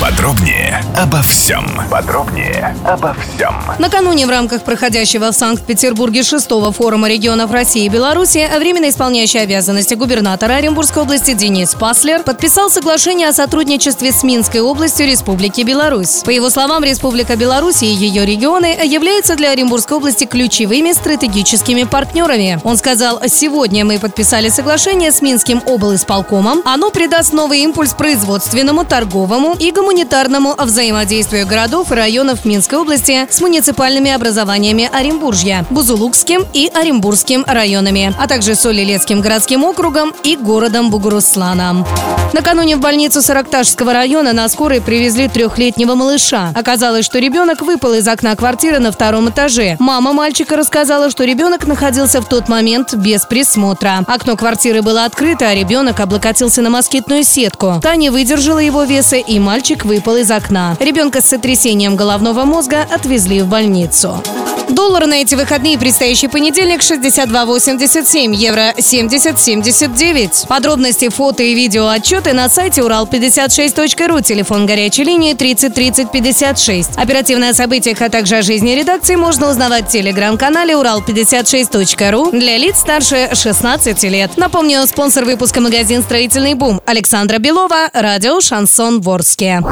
Подробнее обо всем. Подробнее обо всем. Накануне в рамках проходящего в Санкт-Петербурге шестого форума регионов России и Беларуси временно исполняющий обязанности губернатора Оренбургской области Денис Паслер подписал соглашение о сотрудничестве с Минской областью Республики Беларусь. По его словам, Республика Беларусь и ее регионы являются для Оренбургской области ключевыми стратегическими партнерами. Он сказал, сегодня мы подписали соглашение с Минским облисполкомом. Оно придаст новый импульс производственному, торговому и гуманитарному взаимодействию городов и районов Минской области с муниципальными образованиями Оренбуржья, Бузулукским и Оренбургским районами, а также Солилецким городским округом и городом Бугуруслана. Накануне в больницу Саракташского района на скорой привезли трехлетнего малыша. Оказалось, что ребенок выпал из окна квартиры на втором этаже. Мама мальчика рассказала, что ребенок находился в тот момент без присмотра. Окно квартиры было открыто, а ребенок облокотился на москитную сетку. Та не выдержала его веса, и мальчик выпал из окна. Ребенка с сотрясением головного мозга отвезли в больницу. Доллар на эти выходные предстоящий понедельник 62,87, евро 70,79. Подробности, фото и видео отчеты на сайте урал56.ру, телефон горячей линии 30 30 56. Оперативные о событиях, а также о жизни редакции можно узнавать в телеграм-канале урал56.ру для лиц старше 16 лет. Напомню, спонсор выпуска магазин «Строительный бум» Александра Белова, радио «Шансон Ворске».